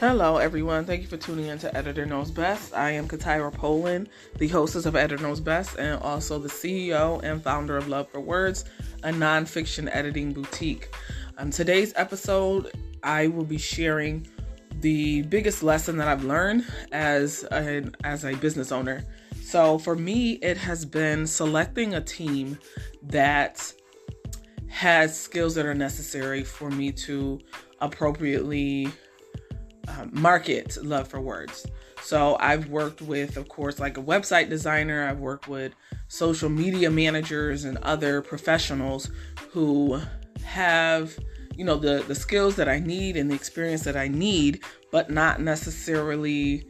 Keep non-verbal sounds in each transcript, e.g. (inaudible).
Hello, everyone. Thank you for tuning in to Editor Knows Best. I am Katira Poland, the hostess of Editor Knows Best, and also the CEO and founder of Love for Words, a nonfiction editing boutique. On today's episode, I will be sharing the biggest lesson that I've learned as a, as a business owner. So, for me, it has been selecting a team that has skills that are necessary for me to appropriately market love for words. So I've worked with, of course, like a website designer, I've worked with social media managers and other professionals who have, you know, the, the skills that I need and the experience that I need, but not necessarily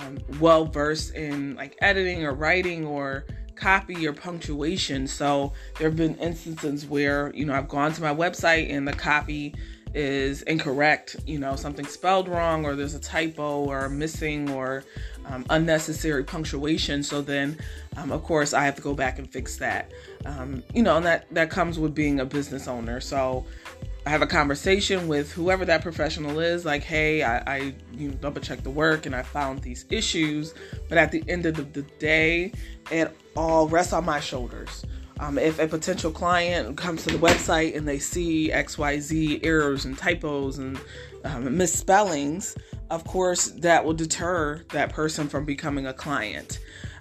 um, well versed in like editing or writing or copy or punctuation. So there have been instances where, you know, I've gone to my website and the copy is incorrect, you know, something spelled wrong, or there's a typo, or missing, or um, unnecessary punctuation. So then, um, of course, I have to go back and fix that. Um, you know, and that that comes with being a business owner. So I have a conversation with whoever that professional is, like, hey, I, I you know, double check the work and I found these issues, but at the end of the, the day, it all rests on my shoulders. Um, if a potential client comes to the website and they see XYZ errors and typos and um, misspellings, of course, that will deter that person from becoming a client.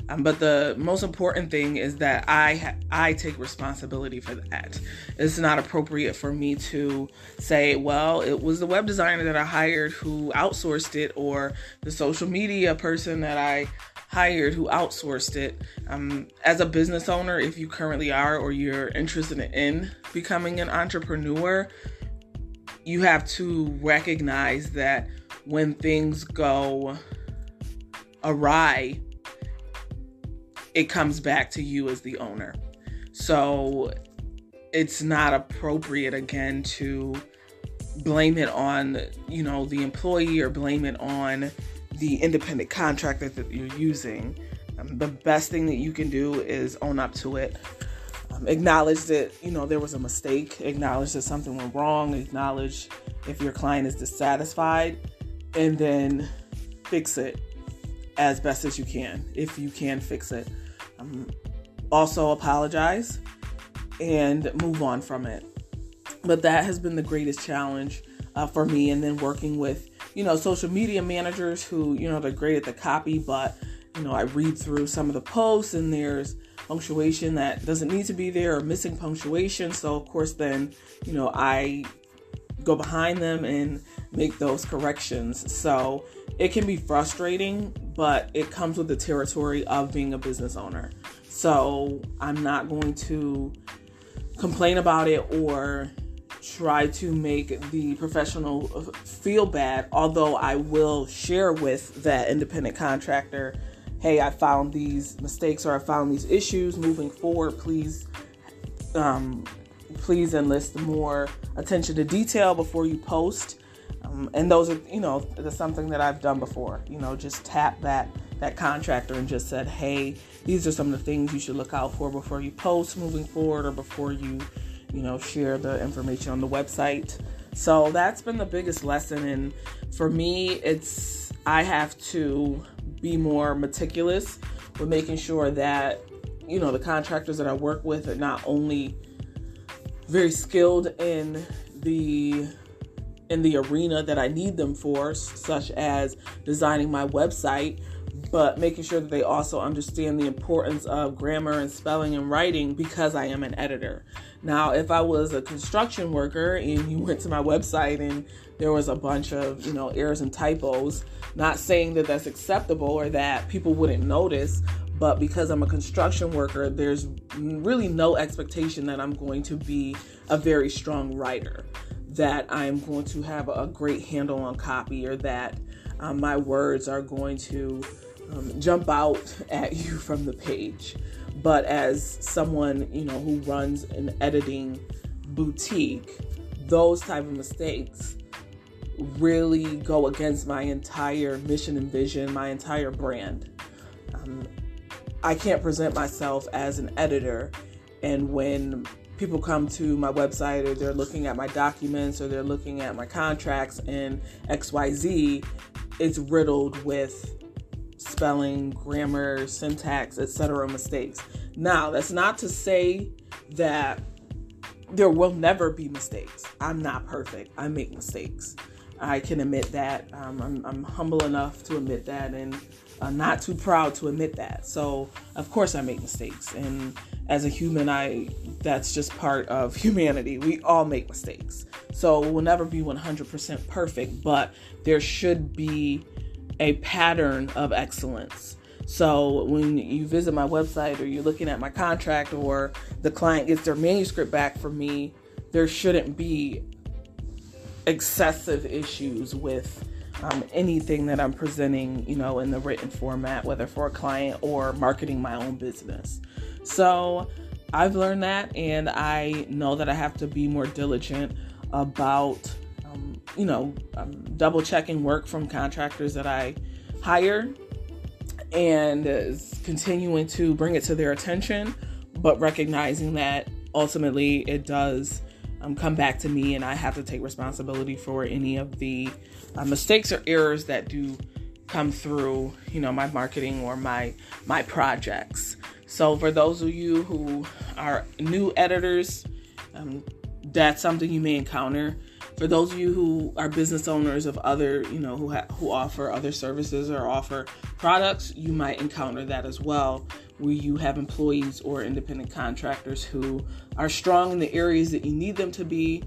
Um, but the most important thing is that I ha- I take responsibility for that. It's not appropriate for me to say, well, it was the web designer that I hired who outsourced it, or the social media person that I hired who outsourced it. Um, as a business owner, if you currently are or you're interested in becoming an entrepreneur, you have to recognize that when things go awry, it comes back to you as the owner. So it's not appropriate again to blame it on, you know, the employee or blame it on the independent contractor that you're using, um, the best thing that you can do is own up to it. Um, acknowledge that you know there was a mistake. Acknowledge that something went wrong. Acknowledge if your client is dissatisfied, and then fix it as best as you can if you can fix it. Um, also apologize and move on from it. But that has been the greatest challenge uh, for me. And then working with you know, social media managers who, you know, they're great at the copy, but, you know, I read through some of the posts and there's punctuation that doesn't need to be there or missing punctuation. So, of course, then, you know, I go behind them and make those corrections. So, it can be frustrating, but it comes with the territory of being a business owner. So, I'm not going to complain about it or try to make the professional feel bad, although I will share with that independent contractor, hey, I found these mistakes or I found these issues moving forward. Please, um, please enlist more attention to detail before you post. Um, and those are, you know, that's something that I've done before. You know, just tap that that contractor and just said, hey, these are some of the things you should look out for before you post moving forward or before you you know, share the information on the website. So that's been the biggest lesson. And for me, it's, I have to be more meticulous with making sure that, you know, the contractors that I work with are not only very skilled in the in the arena that I need them for, such as designing my website, but making sure that they also understand the importance of grammar and spelling and writing because I am an editor. Now, if I was a construction worker and you went to my website and there was a bunch of, you know, errors and typos, not saying that that's acceptable or that people wouldn't notice, but because I'm a construction worker, there's really no expectation that I'm going to be a very strong writer, that I'm going to have a great handle on copy, or that um, my words are going to um, jump out at (laughs) you from the page. But as someone, you know, who runs an editing boutique, those type of mistakes really go against my entire mission and vision, my entire brand. Um, I can't present myself as an editor, and when people come to my website or they're looking at my documents or they're looking at my contracts and XYZ, it's riddled with spelling, grammar, syntax, etc. mistakes. Now, that's not to say that there will never be mistakes. I'm not perfect. I make mistakes. I can admit that. Um, I'm, I'm, humble enough to admit that and I'm not too proud to admit that. So, of course, I make mistakes. And as a human, I that's just part of (laughs) humanity. We all make mistakes. So we'll never be 100% perfect, but there should be a pattern of excellence. So when you visit my website or you're looking at my contract or the client gets their manuscript back from me, there shouldn't be excessive issues with um, anything that I'm presenting, you know, in the written format, whether for a client or marketing my own business. So I've learned that, and I know that I have to be more diligent about, you know, um, double checking work from contractors that I hire and continuing to bring it to their attention, but recognizing that ultimately it does um, come back to me and I have to take responsibility for any of the uh, mistakes or errors that do come through, you know, my marketing or my my projects. So for those of you who are new editors, um, that's something you may encounter. For those of you who are business owners of other, you know, who ha- who offer other services or offer products, you might encounter that as well, where you have employees or independent contractors who are strong in the areas that you need them to be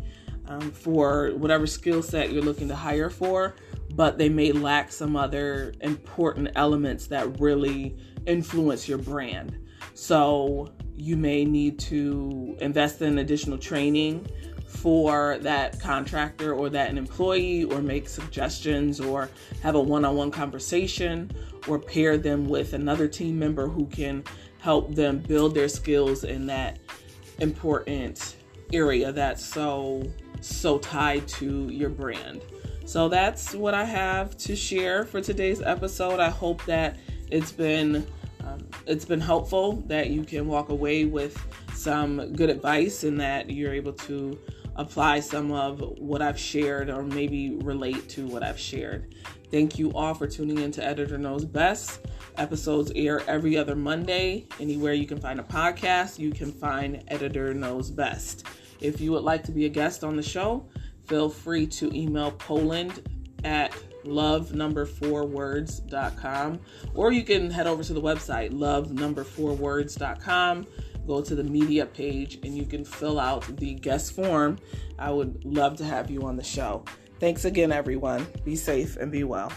um, for whatever skill set you're looking to hire for, but they may lack some other important elements that really influence your brand. So you may need to invest in additional training for that contractor or that an employee or make suggestions or have a one-on-one conversation or pair them with another team member who can help them build their skills in that important area that's so so tied to your brand. So that's what I have to share for today's episode. I hope that it's been um, it's been helpful that you can walk away with some good advice and that you're able to apply some of what I've shared or maybe relate to what I've shared. Thank you all for tuning in to Editor Knows Best. Episodes air every other Monday. Anywhere you can find a podcast, you can find Editor Knows Best. If you would like to be a guest on the show, feel free to email Poland at love number four words.com or you can head over to the website love number four words.com go to the media page and you can fill out the guest form. I would love to have you on the show. Thanks again everyone. Be safe and be well